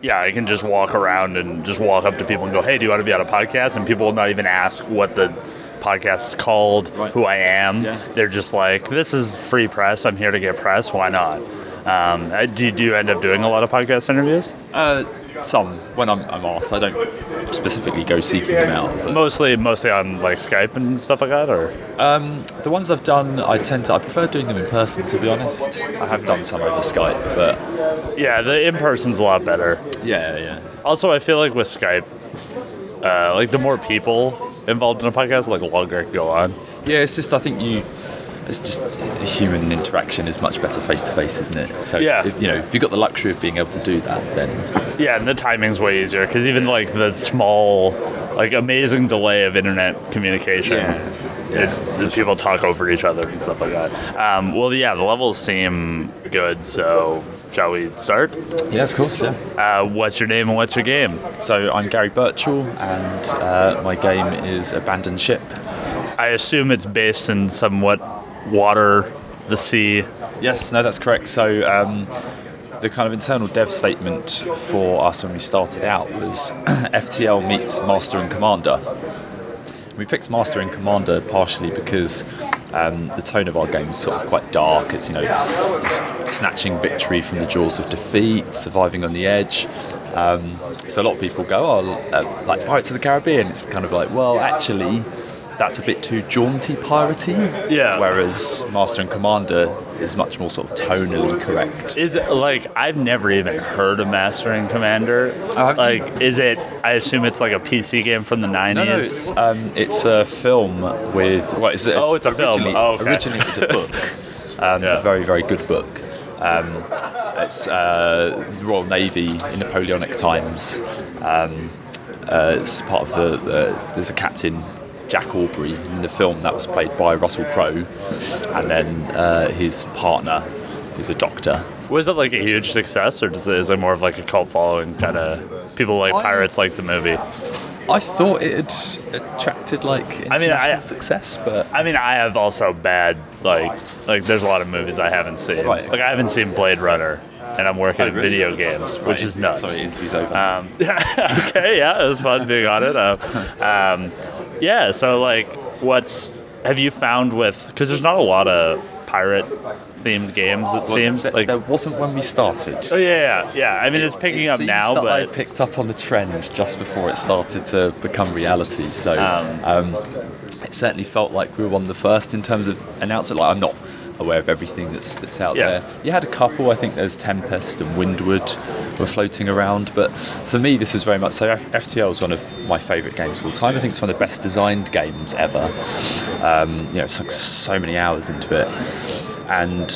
Yeah, I can just walk around and just walk up to people and go, "Hey, do you want to be on a podcast?" And people will not even ask what the podcast is called, Right. who I am. Yeah. They're just like, "This is free press. I'm here to get press. Why not?" Um, uh, do, do you end up doing a lot of podcast interviews? Uh, some when I'm, I'm asked, I don't specifically go seeking them out. But Mostly, mostly on like Skype and stuff like that, or the ones I've done, I tend to I prefer doing them in person. To be honest, I have done some over Skype, but yeah, the in person's a lot better. Yeah, yeah. Also, I feel like with Skype, uh, like the more people involved in a podcast, like longer it can go on. Yeah, it's just I think you. It's just human interaction is much better face to face, isn't it? So Yeah. if, you know, if you've got the luxury of being able to do that, then Yeah, and the timing's way easier because even like the small, like amazing delay of internet communication, Yeah. it's the people talk over each other and stuff like that. Um, well, yeah, the levels seem good. So, shall we start? yeah, of course, yeah. Uh, what's your name and what's your game? So I'm Gary Burchell, and uh, my game is Abandoned Ship. I assume it's based in somewhat water, the sea. Yes, no, that's correct. So um, the kind of internal dev statement for us when we started out was FTL meets Master and Commander. We picked Master and Commander partially because um, the tone of our game is sort of quite dark. It's you know snatching victory from the jaws of defeat, surviving on the edge. Um, so a lot of people go, oh, uh, like Pirates of the Caribbean. It's kind of like, well, actually, that's a bit too jaunty piratey. Yeah. Whereas Master and Commander is much more sort of tonally correct. Is it like I've never even heard of Master and Commander? haven't like, is it? I assume it's like a PC game from the nineties. No, no, it's um, it's a film with. Well, it's, Oh, it's a film. Oh, okay. Originally, it's a book, um, Yeah. a very very good book. Um, it's uh, the Royal Navy in Napoleonic times. Um, uh, it's part of the, the. There's a captain. Jack Aubrey in the film that was played by Russell Crowe, and then uh, his partner, who's a doctor, Was it like a huge success, or is it, is it more of like a cult following kind of people like I- pirates like the movie? I thought it had attracted like international I- success, but I mean, I have also bad like like. There's a lot of movies I haven't seen. Right. Like I haven't seen Blade Runner, and I'm working Oh, in really? video games, which is nuts. Sorry, interview's over. Um, okay, yeah, it was fun being on it. Uh, um, yeah, so like, what's have you found with? Because there's not a lot of pirate themed games. It seems Th- like. there wasn't when we started. Oh yeah, yeah, yeah. I mean, it's picking It up now, that I but picked up on the trend just before it started to become reality. So Um, um, it certainly felt like we were one of the first in terms of announcement. Like I'm not aware of everything that's that's out Yeah. there. You had a couple. I think there's Tempest and Windward were floating around, but for me, this is very much so. F- FTL is one of my favourite games of all time. I think it's one of the best designed games ever. Um, you know, it's like so many hours into it, and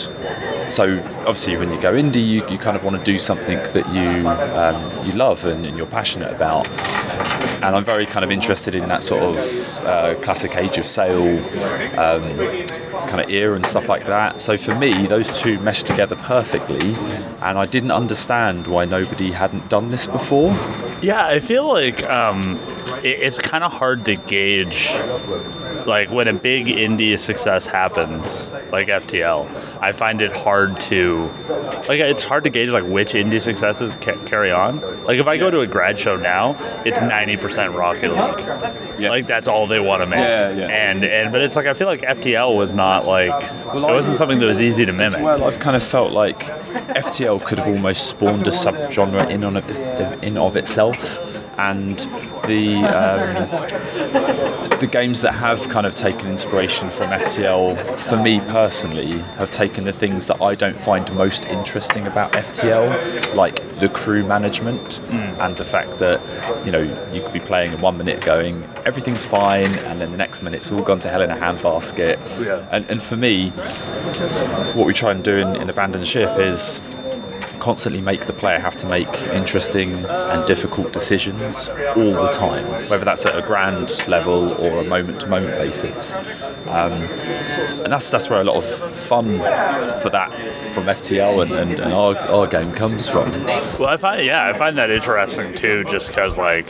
so obviously when you go indie you, you kind of want to do something that you um, you love and, and you're passionate about and I'm very kind of interested in that sort of uh, classic age of sail um, kind of era and stuff like that so for me those two meshed together perfectly and I didn't understand why nobody hadn't done this before yeah, I feel like um, it, it's kind of hard to gauge. Like when a big indie success happens, like FTL, I find it hard to, like it's hard to gauge like which indie successes ca- carry on. Like if I go to a grad show now, it's ninety percent Rocket League. Like that's all they want to make. Yeah, yeah. And and but it's like I feel like FTL was not like Well, it wasn't something that was easy to mimic. well, I've kind of felt like FTL could have almost spawned a subgenre in on of, in of itself, and the um, the games that have kind of taken inspiration from FTL, for me personally, have taken the things that I don't find most interesting about FTL, like the crew management and the fact that you know you could be playing in one minute going everything's fine, and then the next minute it's all gone to hell in a handbasket. Yeah. And, and for me, what we try and do in, in Abandoned Ship is constantly make the player have to make interesting and difficult decisions all the time, whether that's at a grand level or a moment to moment basis. Um, and that's that's where a lot of fun for that from FTL and, and, and our, our game comes from. Well, I find yeah, I find that interesting too, just because like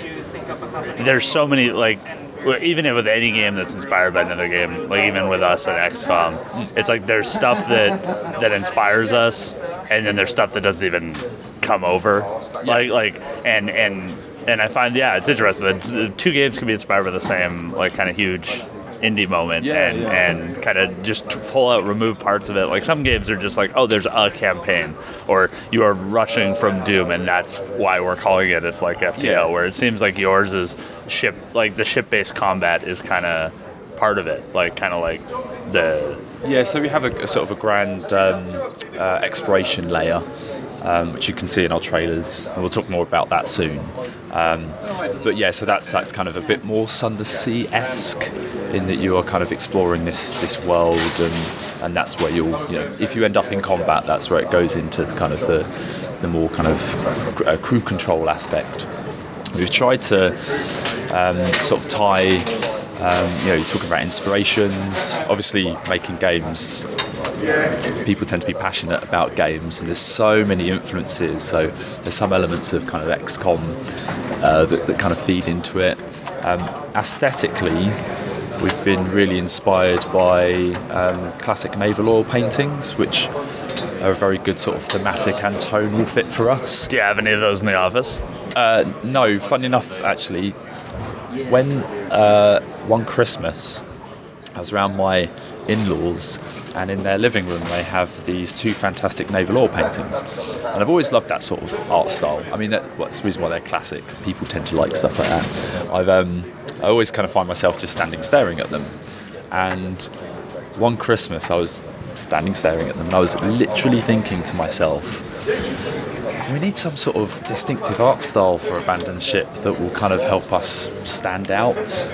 there's so many like even with any game that's inspired by another game, like even with us at XCOM, it's like there's stuff that that inspires us, and then there's stuff that doesn't even come over, like like and and and I find yeah, it's interesting that the two games can be inspired by the same like kind of huge indie moment Yeah, and yeah. and kind of just pull out remove parts of it like some games are just like oh there's a campaign or you are rushing from doom and that's why we're calling it it's like ftl Yeah. where it seems like yours is ship like the ship based combat is kind of part of it like kind of like the Yeah, so we have a, a sort of a grand um, uh, exploration layer, um, which you can see in our trailers, and we'll talk more about that soon. Um, but yeah, so that's that's kind of a bit more Sun Sea esque in that you are kind of exploring this this world, and and that's where you'll you know if you end up in combat, that's where it goes into the kind of the the more kind of uh, crew control aspect. We've tried to um, sort of tie um, you know, you talk about inspirations. Obviously, making games, people tend to be passionate about games, and there's so many influences. So there's some elements of kind of XCOM uh, that, that kind of feed into it. Um, aesthetically, we've been really inspired by um, classic naval oil paintings, which are a very good sort of thematic and tonal fit for us. do you have any of those in the office Uh, no, funny enough, actually, when uh, one Christmas I was around my in-laws, and in their living room they have these two fantastic naval oil paintings, and I've always loved that sort of art style. I mean, well, that's the reason why they're classic. People tend to like stuff like that. I've um, I always kind of find myself just standing staring at them, and one Christmas I was standing staring at them, and I was literally thinking to myself, we need some sort of distinctive art style for Abandoned Ship that will kind of help us stand out.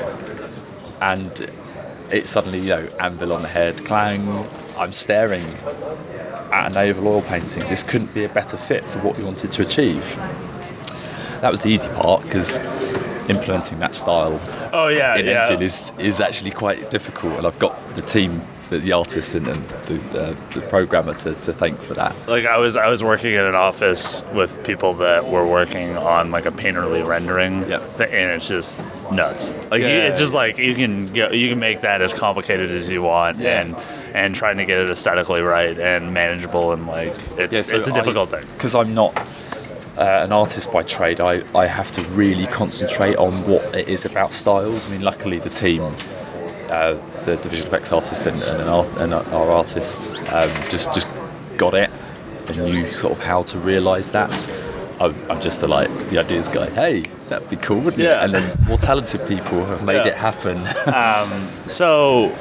And it suddenly, you know, anvil on the head, clang. I'm staring at an naval oil painting. This couldn't be a better fit for what we wanted to achieve. That was the easy part because implementing that style oh yeah in yeah engine is, is actually quite difficult, and I've got the team, the, the artist and, and the, uh, the programmer to, to thank for that. like I was I was working in an office with people that were working on like a painterly rendering, Yep. and it's just nuts. Like you, it's just like you can go, you can make that as complicated as you want, Yeah. and and trying to get it aesthetically right and manageable and like it's Yeah, so it's a difficult thing. because I'm not uh, an artist by trade. I, I have to really concentrate on what it is about styles. I mean, luckily the team, uh, the, the visual effects artist and, and, an art, and our artist, um, just just got it and knew sort of how to realise that. I'm, I'm just the like the ideas guy. Hey, that'd be cool, wouldn't Yeah. it? And then more talented people have made Yeah. it happen. So,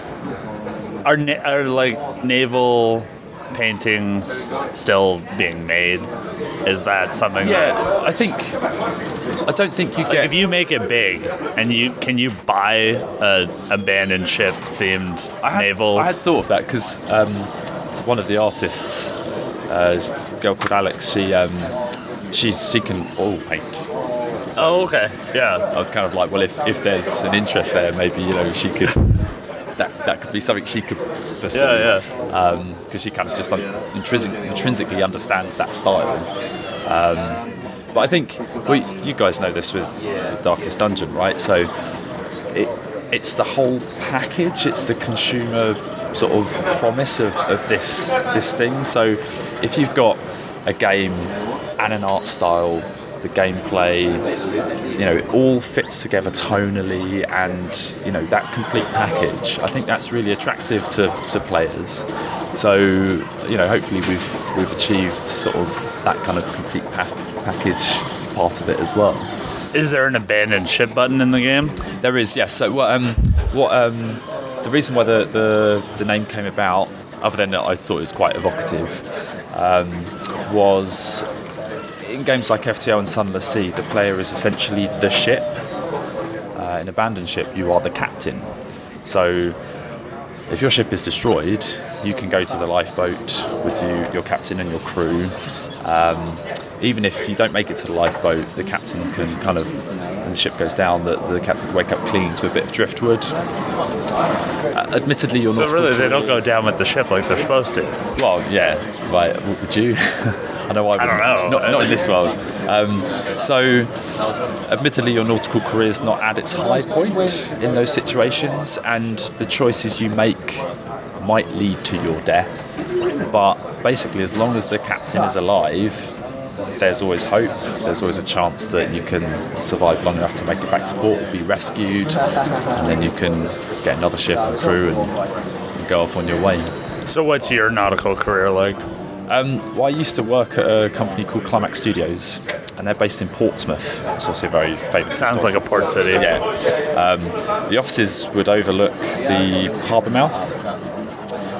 our, na- are like naval paintings still being made? Is that something? that- yeah, I think. I don't think you get. if you make it big and you can you buy a abandoned ship themed I had, naval I had thought of that because um, one of the artists, uh, a girl called Alex, she um, she's she can oil paint. oh okay yeah I was kind of like, well, if, if there's an interest there, maybe you know she could. That, that could be something she could pursue. Yeah, Because she kind of just un- intrinsic, intrinsically understands that style. Um, but I think well, you guys know this with the Darkest Dungeon, right? So it, it's the whole package. It's the consumer sort of promise of, of this this thing. So if you've got a game and an art style, the gameplay, you know, it all fits together tonally, and you know that complete package. I think that's really attractive to, to players. So you know, hopefully we've we've achieved sort of that kind of complete pa- package part of it as well. is there an abandoned ship button in the game There is, yes. So what? Um, what? Um, the reason why the, the the name came about, other than that I thought it was quite evocative, um, was in games like FTL and Sunless Sea, the player is essentially the ship. Uh, in Abandoned Ship, you are the captain. So if your ship is destroyed, you can go to the lifeboat with you, your captain and your crew. Um, even if you don't make it to the lifeboat, the captain can kind of, when the ship goes down, the, the captain can wake up clean to a bit of driftwood. Uh, admittedly, you're so not. really they don't go down with the ship like they're supposed to Well, yeah, right. Would you? I know I, I don't know. Not, not in this world. Um, so, admittedly, your nautical career is not at its high point in those situations, and the choices you make might lead to your death. But basically, as long as the captain is alive, there's always hope. There's always a chance that you can survive long enough to make it back to port, be rescued, and then you can get another ship and crew and go off on your way. So, what's your nautical career like? Um, well, I used to work at a company called Climax Studios, and they're based in Portsmouth. It's also a very famous. Sounds like a port city. Yeah. Um, the offices would overlook the harbour mouth,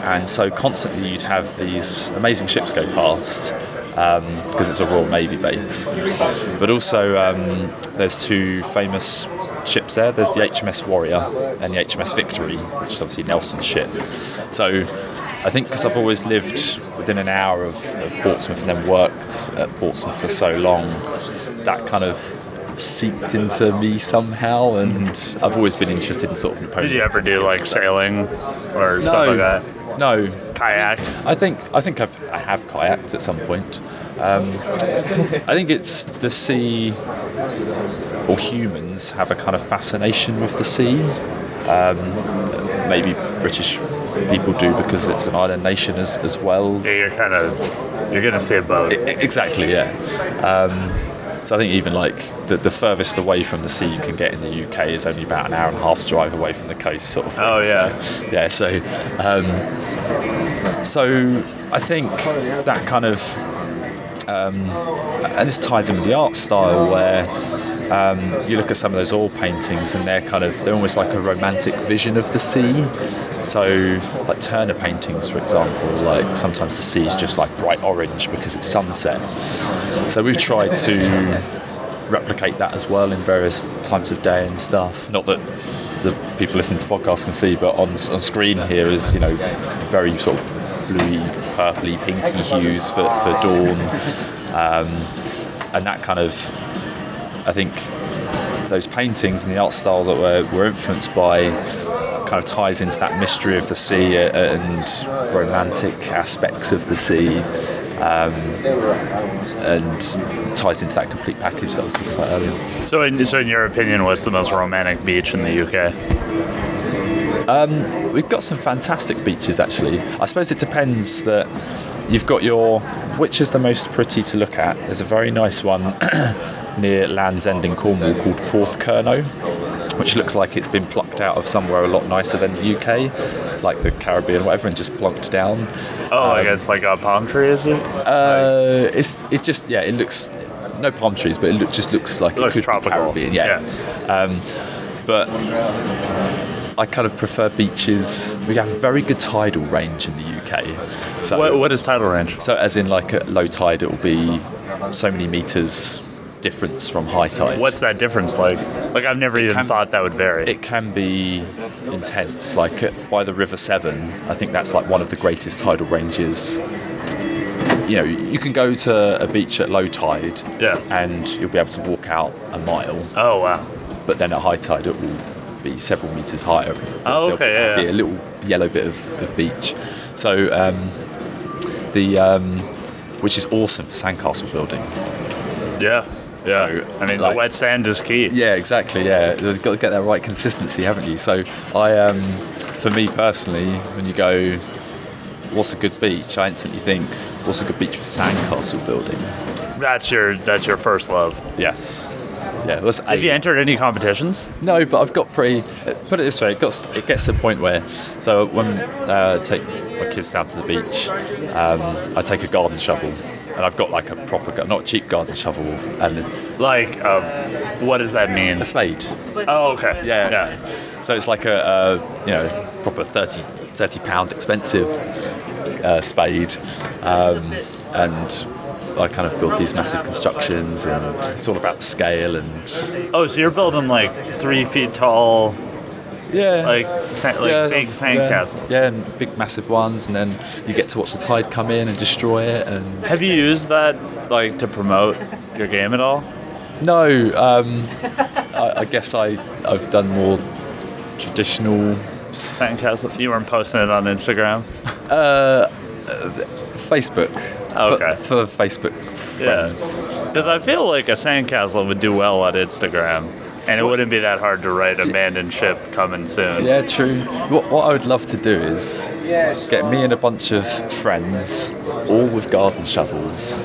and so constantly you'd have these amazing ships go past because it's a Royal Navy base. But also, um, there's two famous ships there. There's the HMS Warrior and the HMS Victory, which is obviously Nelson's ship. So I think because I've always lived within an hour of, of Portsmouth and then worked at Portsmouth for so long, that kind of seeped into me somehow, and I've always been interested in sort of Napoleon. Did you ever do like sailing or stuff like that? No, Kayak? I think I think I've, I have kayaked at some point. Um, I think it's the sea, or humans have a kind of fascination with the sea. Um, maybe British people do because it's an island nation as, as well. Yeah, you're kind of you're gonna see a boat. Exactly, yeah. Um, so I think even like the, the furthest away from the sea you can get in the UK is only about an hour and a half's drive away from the coast, sort of. Thing. Oh, yeah. So, yeah. So, um, so I think that kind of, um, and this ties in with the art style where. Um, you look at some of those oil paintings, and they're kind of they're almost like a romantic vision of the sea. So, like Turner paintings, for example, like sometimes the sea is just like bright orange because it's sunset. So we've tried to replicate that as well in various times of day and stuff. Not that the people listening to the podcast can see, but on, on screen here is you know very sort of bluey, purpley, pinky hues for, for dawn, um, and that kind of I think those paintings and the art style that we're, we're influenced by kind of ties into that mystery of the sea uh, and romantic aspects of the sea um, and ties into that complete package that I was talking about earlier. So, in, so in your opinion, what's the most romantic beach in the UK? We've got some fantastic beaches actually. I suppose it depends that you've got your which is the most pretty to look at. There's a very nice one near Land's End in Cornwall called Porth Porthcurno, which looks like it's been plucked out of somewhere a lot nicer than the UK, like the Caribbean, whatever, and just plunked down. Oh, I guess like a palm tree, is it? Uh, it's it just yeah, it looks no palm trees, but it look, just looks like It looks could be tropical. Caribbean, yeah. But I kind of prefer beaches. We have very good tidal range in the UK. So, What, what is tidal range? so as in like at low tide, it will be so many meters difference from high tide. What's that difference like? Like I've never even can- thought that would vary. it can be intense. Like at, by the River Severn, I think that's like one of the greatest tidal ranges. You know, you can go to a beach at low tide, Yeah. and you'll be able to walk out a mile, oh wow. but then at high tide it will be several meters higher. Oh, There'll okay, yeah, Be yeah. a little yellow bit of, of beach. So um, the um, which is awesome for sandcastle building. Yeah. Yeah. I mean, like- the wet sand is key. Yeah, exactly. Yeah, you've got to get that right consistency, haven't you? So, I, um, for me personally, when you go, what's a good beach? I instantly think, what's a good beach for sandcastle building? That's your that's your first love. Yes. Yeah. Have you entered any competitions? No, but I've got pretty. Put it this way, it, got, it gets to the point where, so when uh, I take my kids down to the beach, um, I take a garden shovel, and I've got like a proper, not cheap garden shovel, and Like, um, what does that mean? a spade. Oh, okay. Yeah. Yeah. So it's like a, a you know proper 30, 30 pound expensive uh, spade, um, and I kind of build these massive constructions, and it's all about the scale and Oh, so you're building like three feet tall, yeah, like like big yeah, sandcastles. Yeah, and big massive ones, and then you get to watch the tide come in and destroy it. And Have you used that like to promote your game at all? no, um, I, I guess I I've done more traditional Sandcastle. You weren't posting it on Instagram. Uh, Facebook. Oh, for- okay. For, Facebook Yeah. friends. Because I feel like a sandcastle would do well on Instagram, and it wouldn't be that hard to write abandoned ship coming soon. Yeah, true. What, what I would love to do is get me and a bunch of friends, all with garden shovels,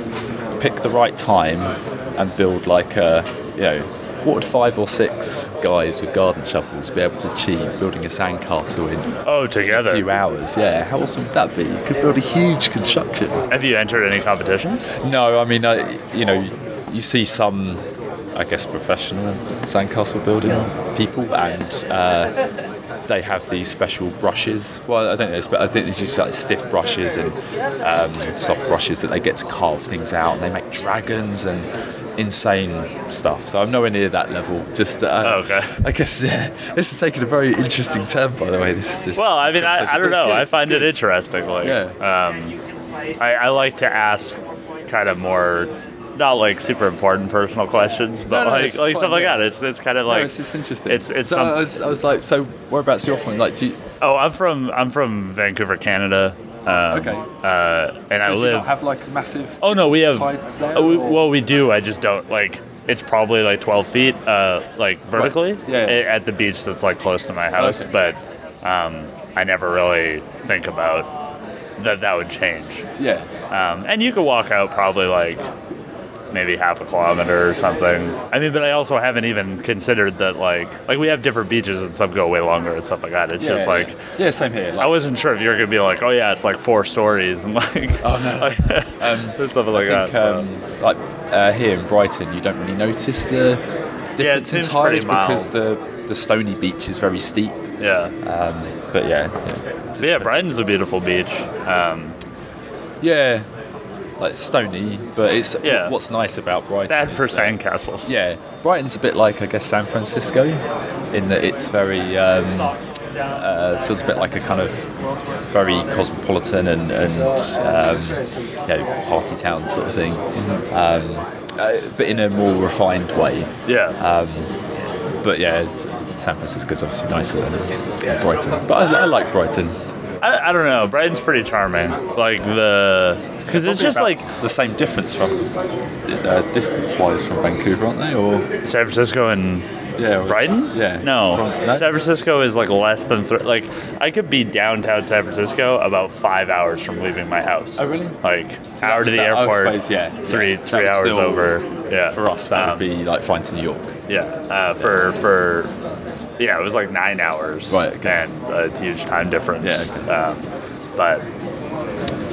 pick the right time and build like a, you know, what would five or six guys with garden shovels be able to achieve building a sandcastle in Oh, together. a few hours? Yeah, how awesome would that be? You could build a huge construction. Have you entered any competitions? No, I mean, uh, you know, you see some, I guess, professional sandcastle building people, and uh, they have these special brushes. Well, I don't know, but I think they're just like stiff brushes and um, soft brushes that they get to carve things out, and they make dragons and insane stuff. So I'm nowhere near that level. Just, uh, Oh, okay. I guess yeah, this has taken a very interesting turn, by the way. This, this Well, I mean, I. I don't know. good, I find it interesting. Like, Yeah. um, I, I like to ask kind of more, not like super important personal questions, but No, no, like like fine, stuff like yeah. that. It's it's kind of No, like it's, it's interesting. It's it's so some- I was, I was like, so whereabouts you're from? Like, do you, oh, I'm from I'm from Vancouver, Canada. Um, Okay. Uh, and I So you live. have like massive. Oh no, we have. there, oh, we, well, we do. I just don't like. It's probably like 12 feet, uh, like vertically, Yeah, yeah. at the beach that's like close to my house. Okay. But um, I never really think about that. That would change. yeah. Um, and you could walk out probably like maybe half a kilometer or something. I mean, but I also haven't even considered that like like we have different beaches and some go way longer and stuff like that. It's just yeah, like. yeah. yeah, same here. I wasn't sure if you were gonna be like, oh yeah, it's like four stories and like, Oh, no. like um, something like I that. think so. um, like uh, here in Brighton, you don't really notice the difference in seems tide because the the stony beach is very steep. yeah, Um, but yeah, yeah. Yeah, Brighton's a beautiful beach. Um, Yeah, like stony, but it's Yeah. what's nice about Brighton. bad for sandcastles. Yeah, Brighton's a bit like I guess San Francisco, in that it's very um, uh, feels a bit like a kind of very cosmopolitan and, and um, you know party town sort of thing, um, uh, but in a more refined way. Yeah. Um, but yeah, San Francisco's obviously nicer than Brighton, but I, I like Brighton. I, I don't know. Brighton's pretty charming. Like the because it's just like the same difference from uh, distance-wise from Vancouver, aren't they? Or San Francisco and yeah, is- Brighton. Yeah, No. From- San Francisco is like less than th- like I could be downtown San Francisco about five hours from leaving my house. Oh, really? Like So hour that- to the airport. yeah. Three Yeah, three hours over. Yeah. For us, that Um, would be like flying to New York. Yeah, uh, for for yeah, it was like nine hours, Right, okay. and uh, it's a huge time difference. Yeah, okay. Um, but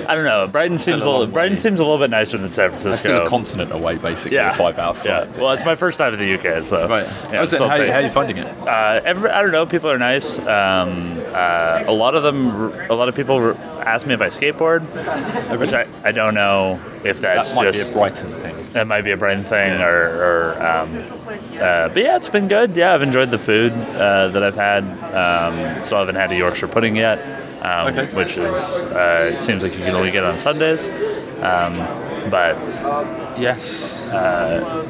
I don't know. Brighton seems a a little, Brighton seems a little bit nicer than San Francisco. still a continent away, basically. yeah, a five-hour Yeah, well, it's my first time in the UK, so Right. Yeah, still how, how are you finding it? uh, every, I don't know. People are nice. Um, uh, a lot of them, a lot of people ask me if I skateboard, which I, I don't know if that's That might just be a Brighton thing. that might be a Brighton thing, or, or um, uh, but yeah, it's been good. Yeah, I've enjoyed the food uh, that I've had. Um, still haven't had a Yorkshire pudding yet, um, Okay. which is uh, it seems like you can only get on Sundays. Um, but Yes.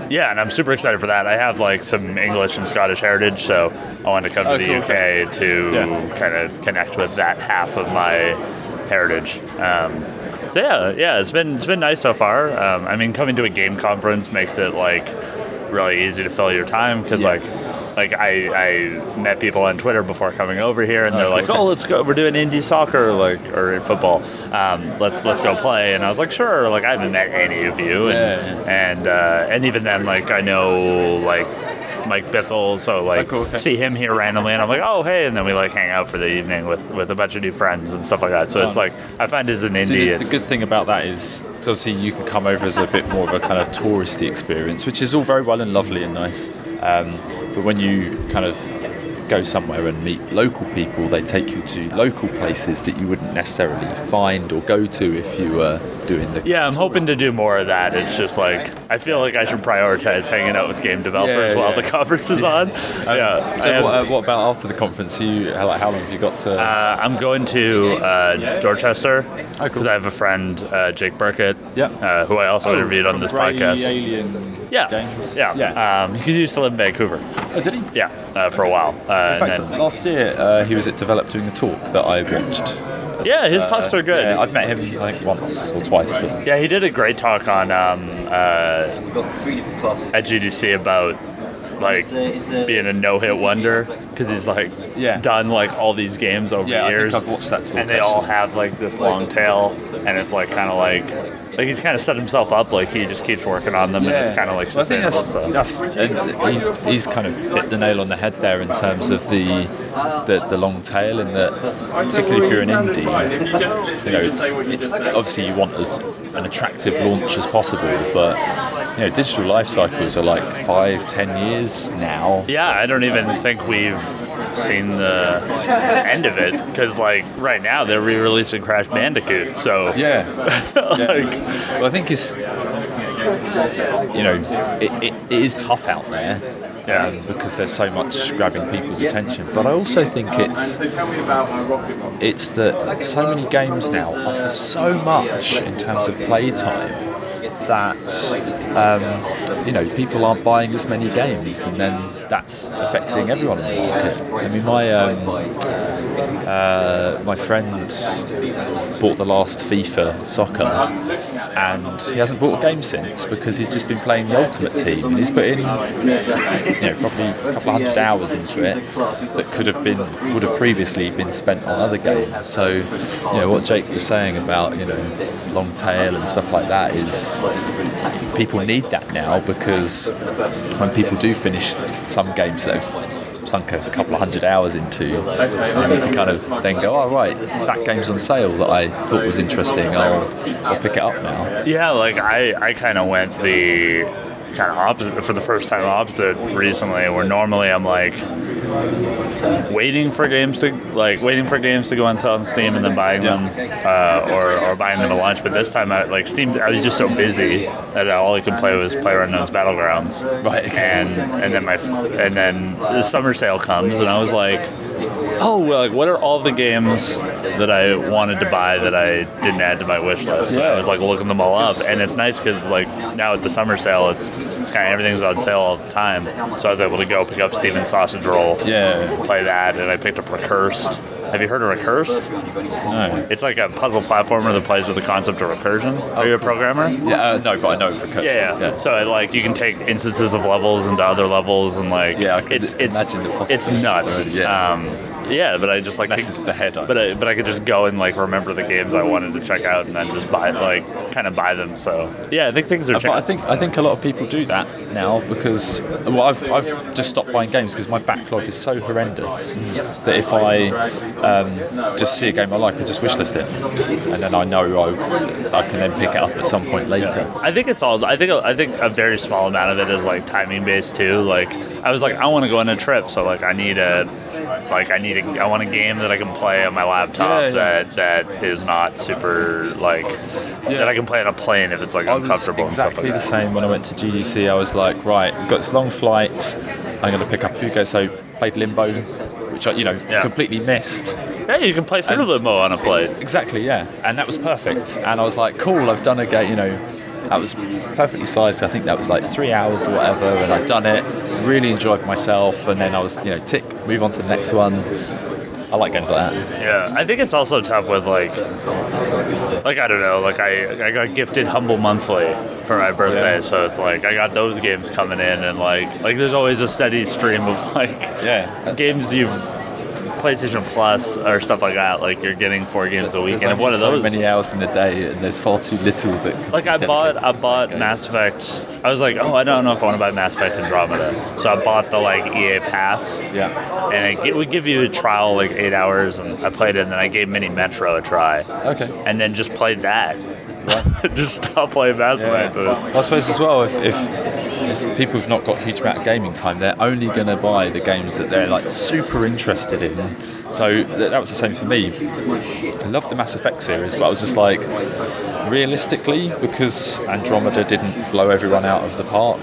yeah, and I'm super excited for that. I have like some English and Scottish heritage, so I want to come Oh, to the cool, UK okay. to Yeah. kind of connect with that half of my heritage. Um, so yeah, yeah, it's been it's been nice so far. Um, I mean, coming to a game conference makes it like really easy to fill your time because Yes. like like I, I met people on Twitter before coming over here and Oh, they're cool, like, oh, let's go. We're doing indie soccer like or football. Um, let's let's go play. And I was like, sure. Like I haven't met any of you. And, Yeah, and uh, and even then, like I know like Mike Bithell, so like Oh, cool, okay. see him here randomly, and I'm like, oh hey, and then we like hang out for the evening with with a bunch of new friends and stuff like that. So Oh, it's like. I find as an indie, See, the, the good thing about that is, obviously, you can come over as a bit more of a kind of touristy experience, which is all very well and lovely and nice. Um, but when you kind of go somewhere and meet local people, they take you to local places that you wouldn't necessarily find or go to if you were doing the. yeah, I'm hoping to do more of that. It's just like I feel like I should prioritize hanging out with game developers Yeah, while yeah. the conference is on. yeah, I So what, uh, what about after the conference? You how, like, how long have you got to? Uh, I'm going to uh, Dorchester Oh, because cool. I have a friend, uh, Jake Birkett, Yeah. uh, who I also interviewed on this podcast. Alien Yeah, games. yeah, yeah. Um, he used to live in Vancouver. oh, did he? Yeah, uh, for a while. Uh, In fact, then- last year uh, he was at Develop doing a talk that I watched. yeah, his talks are good. Yeah, I've met him I think once or twice, but Yeah, he did a great talk on um, uh, We've got three different classes. at GDC about like It's a- it's a- being a no-hit wonder because he's like Yeah. done like all these games over Yeah, I think years, I've watched that talk, and they all have like this long tail, and it's like kind of like like he's kind of set himself up. Like he just keeps working on them, and it's kind of like Well, I think sustainable. that's, so. that's and he's he's kind of hit the nail on the head there in terms of the the, the long tail, in that particularly if you're an indie, you know, it's it's obviously you want as an attractive launch as possible, but you know, digital life cycles are like five, ten years now. Yeah, I don't even think we've seen the end of it because, like, right now they're re-releasing Crash Bandicoot. So Yeah. like, Well, I think it's you know it, it, it is tough out there Yeah. um, because there's so much grabbing people's attention. But I also think it's it's that so many games now offer so much in terms of playtime that um, you know people aren't buying as many games, and then that's affecting everyone in the market. I mean, my um, uh, my friend bought the last FIFA soccer, and he hasn't bought a game since because he's just been playing the Ultimate Team, and he's put in you know probably a couple hundred hours into it that could have been would have previously been spent on other games. So you know what Jake was saying about you know long tail and stuff like that is people need that now because when people do finish some games that they've sunk a couple of hundred hours into, they need to kind of then go, oh right, that game's on sale that I thought was interesting. I'll, I'll pick it up now. yeah, like I, I kind of went the kind of opposite for the first time opposite recently, where normally I'm like waiting for games to like waiting for games to go on sale on Steam and then buying them uh, or, or buying them at launch. But this time, I, like Steam, I was just so busy that all I could play was PlayerUnknown's Battlegrounds. Right. And and then my and then the summer sale comes, and I was like, oh, well, like what are all the games that I wanted to buy that I didn't add to my wish list? And I was like looking them all up, and it's nice because like now at the summer sale, it's it's kind of everything's on sale all the time. So I was able to go pick up Stephen's Sausage Roll, Yeah. play that, and I picked up Recursed. Have you heard of Recursed? No. It's like a puzzle platformer that plays with the concept of recursion. Are you a programmer? Yeah, uh, no, but I know it for coach. Yeah, yeah. So like you can take instances of levels into other levels and like Yeah, I could it's it's imagine the it's possibilities nuts. already, yeah. Um, yeah, but I just like Messes with the head, But I, but I could just go and like remember the games I wanted to check out and then just buy like kind of buy them. So yeah, I think things are But I changing. think I think a lot of people do that now because well, I've, I've just stopped buying games because my backlog is so horrendous that if I um, just see a game I like, I just wishlist it, and then I know I, I can then pick it up at some point later. I think it's all. I think I think a very small amount of it is like timing based too. Like I was like, I want to go on a trip, so like I need a like I need a I want a game that I can play on my laptop Yeah, yeah. that that is not super like that I can play on a plane if it's like I was uncomfortable and stuff exactly like the that. same when I went to GDC. I was like, right, I've got this long flight. I'm going to pick up a few games. So played Limbo, which I you know Yeah. completely missed. Yeah, you can play through And- Limbo on a flight. Exactly, yeah. And that was perfect. And I was like, cool, I've done a game, you know, that was perfectly sized. I think that was like three hours or whatever. And I'd done it, really enjoyed myself. And then I was, you know, tick, move on to the next one. I like games like that. Yeah, I think it's also tough with like, like I don't know, like I I got gifted Humble Monthly for my birthday, Yeah. so it's like I got those games coming in, and like like there's always a steady stream of like Yeah. games you've PlayStation Plus or stuff like that. Like you're getting four games a week, and if one of those so many hours in the day, and there's far too little that. like I bought I bought. Mass Effect. I was like, oh, I don't know if I want to buy Mass Effect Andromeda, so I bought the like EA Pass. Yeah. And it, would give you a trial like eight hours, and I played it, and then I gave Mini Metro a try. Okay. and then just played that. just stop playing Mass Effect. Well, I suppose as well, if, if people who've not got a huge amount of gaming time, they're only going to buy the games that they're like super interested in. So that was the same for me. I loved the Mass Effect series, but I was just like, realistically, because Andromeda didn't blow everyone out of the park,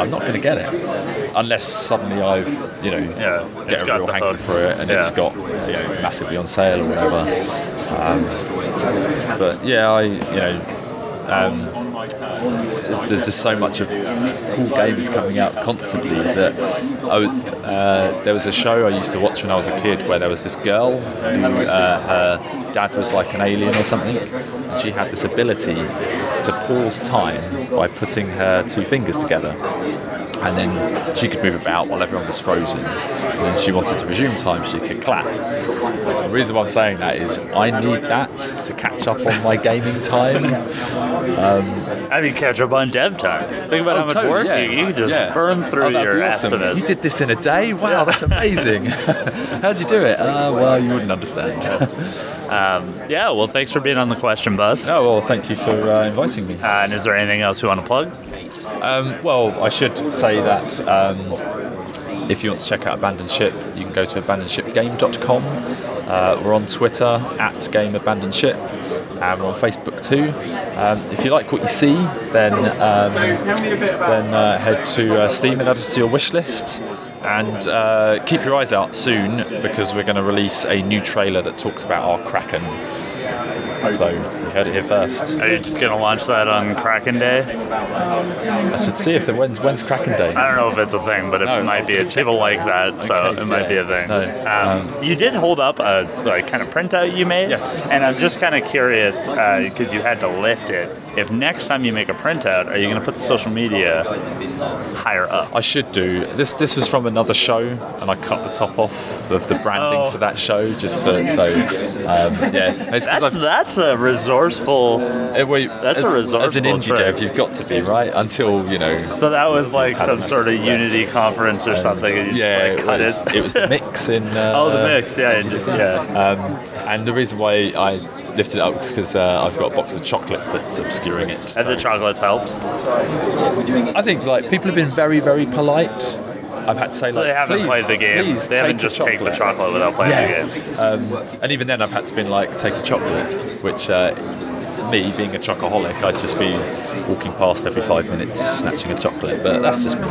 I'm not going to get it unless suddenly I've you know Yeah, get a real hankering for it and it's got you know massively on sale or whatever. Um, but yeah, I you know um, there's, there's just so much of cool games coming out constantly that I was uh, there was a show I used to watch when I was a kid where there was this girl who uh, her dad was like an alien or something and she had this ability to pause time by putting her two fingers together and then she could move about while everyone was frozen. And then she wanted to resume time, she could clap. The reason why I'm saying that is I need that to catch up on my gaming time. I mean, catch up on dev time. Think about how much totally, work yeah. you, you can just Yeah. burn through Oh, your be awesome. estimates. You did this in a day? Wow, that's amazing. How'd you do it? Uh, well, you wouldn't understand. Yeah, well, thanks for being on the question bus. oh, well, thank you for uh, inviting me. Uh, and is there anything else you want to plug? Um, well, I should say that um, if you want to check out Abandoned Ship, you can go to abandonedshipgame.com. Uh, we're on Twitter at Game Abandoned Ship, and we're on Facebook too. Um, if you like what you see, then um, then uh, head to uh, Steam and add us to your wish list. And uh, keep your eyes out soon because we're going to release a new trailer that talks about our Kraken. So you heard it here first. Are you just going to launch that on Kraken Day? I should see if the when's, when's Kraken Day. I don't know if it's a thing, but it No. might be. It's people like that, so Okay, it might be a thing. No. Um, you did hold up a like kind of printout you made. Yes. And I'm just kind of curious because you had to lift it. If next time you make a printout, are you going to put the social media higher up? I should do this. This was from another show, and I cut the top off of the branding Oh. for that show just for so. Um, yeah, it's That's that's a resourceful. uh, we- that's a as, as an resourceful indie trick. dev, you've got to be right until you know. So that was like some sort of. Unity conference or something. And you yeah, just like cut it was, it. it was the mix in. Uh, oh, the mix. Yeah, and just yeah. Um, and the reason why I lifted it up because uh, I've got a box of chocolates that's obscuring it. Have the so- chocolates helped? I think like people have been very, very polite. I've had to say So like, they haven't please, played the game. Please they haven't just taken the chocolate. chocolate without playing Yeah. the game. Um, and even then, I've had to be like, take a chocolate, which uh, me being a chocoholic, I'd just be walking past every five minutes snatching a chocolate. But that's just me.